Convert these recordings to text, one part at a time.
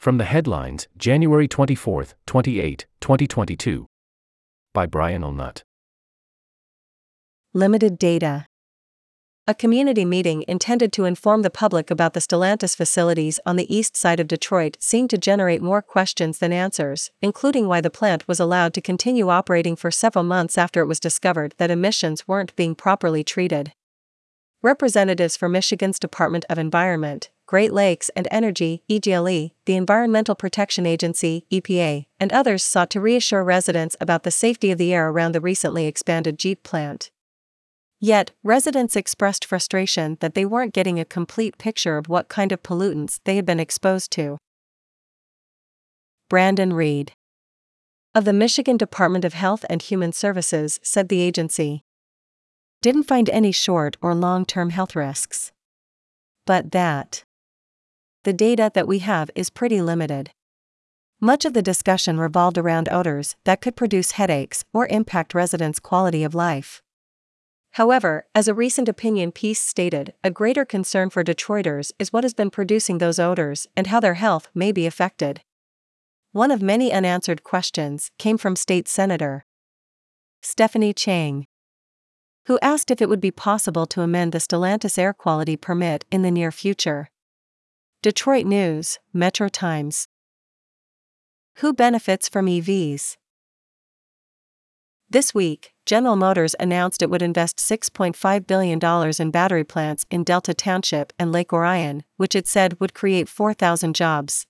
From the headlines, January 24, 28, 2022. By Brian Olnut. Limited data. A community meeting intended to inform the public about the Stellantis facilities on the east side of Detroit seemed to generate more questions than answers, including why the plant was allowed to continue operating for several months after it was discovered that emissions weren't being properly treated. Representatives for Michigan's Department of Environment, Great Lakes and Energy, EGLE, the Environmental Protection Agency, EPA, and others sought to reassure residents about the safety of the air around the recently expanded Jeep plant. Yet, residents expressed frustration that they weren't getting a complete picture of what kind of pollutants they had been exposed to. Brandon Reed of the Michigan Department of Health and Human Services said the agency didn't find any short or long term health risks. But that the data that we have is pretty limited. Much of the discussion revolved around odors that could produce headaches or impact residents' quality of life. However, as a recent opinion piece stated, a greater concern for Detroiters is what has been producing those odors and how their health may be affected. One of many unanswered questions came from State Senator Stephanie Chang, who asked if it would be possible to amend the Stellantis air quality permit in the near future. Detroit News, Metro Times. Who benefits from EVs? This week, General Motors announced it would invest $6.5 billion in battery plants in Delta Township and Lake Orion, which it said would create 4,000 jobs.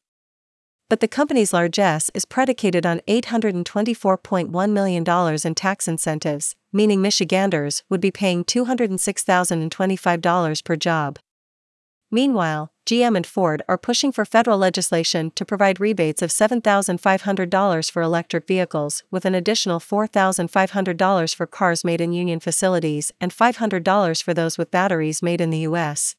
But the company's largesse is predicated on $824.1 million in tax incentives, meaning Michiganders would be paying $206,025 per job. Meanwhile, GM and Ford are pushing for federal legislation to provide rebates of $7,500 for electric vehicles, with an additional $4,500 for cars made in union facilities and $500 for those with batteries made in the U.S.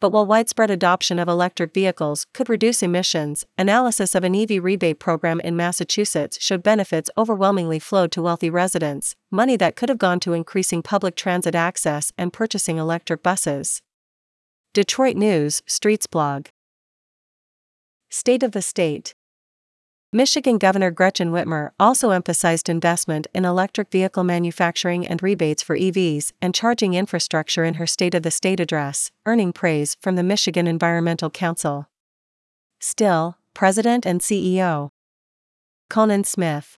But while widespread adoption of electric vehicles could reduce emissions, analysis of an EV rebate program in Massachusetts showed benefits overwhelmingly flowed to wealthy residents, money that could have gone to increasing public transit access and purchasing electric buses. Detroit News, Streets Blog. State of the State. Michigan Governor Gretchen Whitmer also emphasized investment in electric vehicle manufacturing and rebates for EVs and charging infrastructure in her State of the State address, earning praise from the Michigan Environmental Council. Still, President and CEO Conan Smith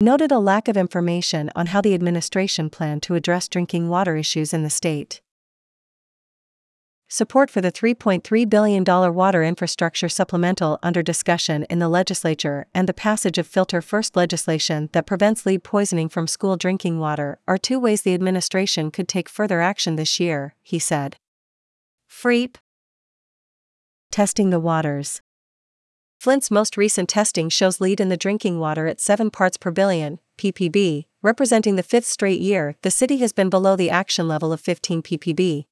noted a lack of information on how the administration planned to address drinking water issues in the state. Support for the $3.3 billion water infrastructure supplemental under discussion in the legislature and the passage of Filter First legislation that prevents lead poisoning from school drinking water are two ways the administration could take further action this year, he said. FREEP Testing the waters. Flint's most recent testing shows lead in the drinking water at 7 parts per billion, ppb, representing the fifth straight year the city has been below the action level of 15 ppb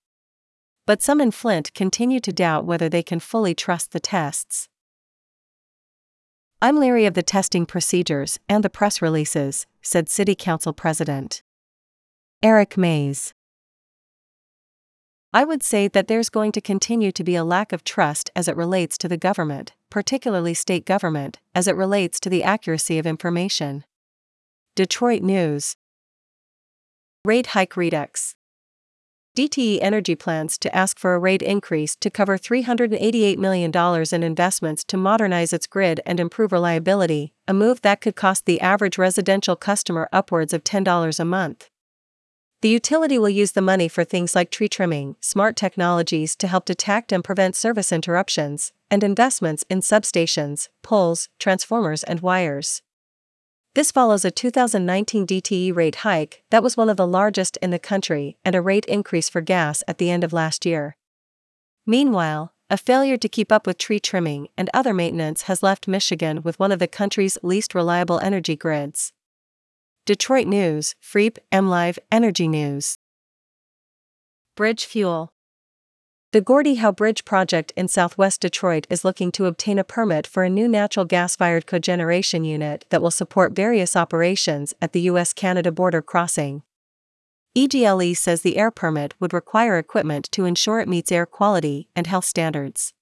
but some in Flint continue to doubt whether they can fully trust the tests. I'm leery of the testing procedures and the press releases, said City Council President Eric Mays. I would say that there's going to continue to be a lack of trust as it relates to the government, particularly state government, as it relates to the accuracy of information. Detroit News Rate hike redux. DTE Energy plans to ask for a rate increase to cover $388 million in investments to modernize its grid and improve reliability, a move that could cost the average residential customer upwards of $10 a month. The utility will use the money for things like tree trimming, smart technologies to help detect and prevent service interruptions, and investments in substations, poles, transformers, and wires. This follows a 2019 DTE rate hike that was one of the largest in the country and a rate increase for gas at the end of last year. Meanwhile, a failure to keep up with tree trimming and other maintenance has left Michigan with one of the country's least reliable energy grids. Detroit News, Freep, MLive, Energy News. Bridge Fuel the Gordie Howe Bridge project in southwest Detroit is looking to obtain a permit for a new natural gas fired cogeneration unit that will support various operations at the U.S. Canada border crossing. EGLE says the air permit would require equipment to ensure it meets air quality and health standards.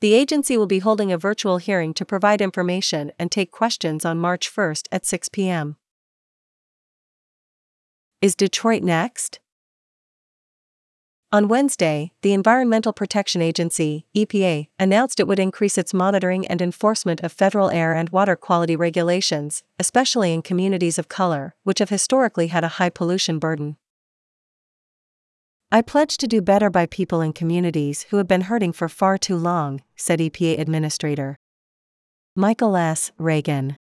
The agency will be holding a virtual hearing to provide information and take questions on March 1st at 6 p.m. Is Detroit next? On Wednesday, the Environmental Protection Agency, EPA, announced it would increase its monitoring and enforcement of federal air and water quality regulations, especially in communities of color, which have historically had a high pollution burden. I pledge to do better by people in communities who have been hurting for far too long, said EPA Administrator Michael S. Regan.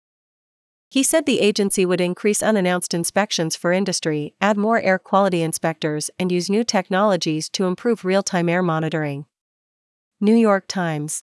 He said the agency would increase unannounced inspections for industry, add more air quality inspectors, and use new technologies to improve real time air monitoring. New York Times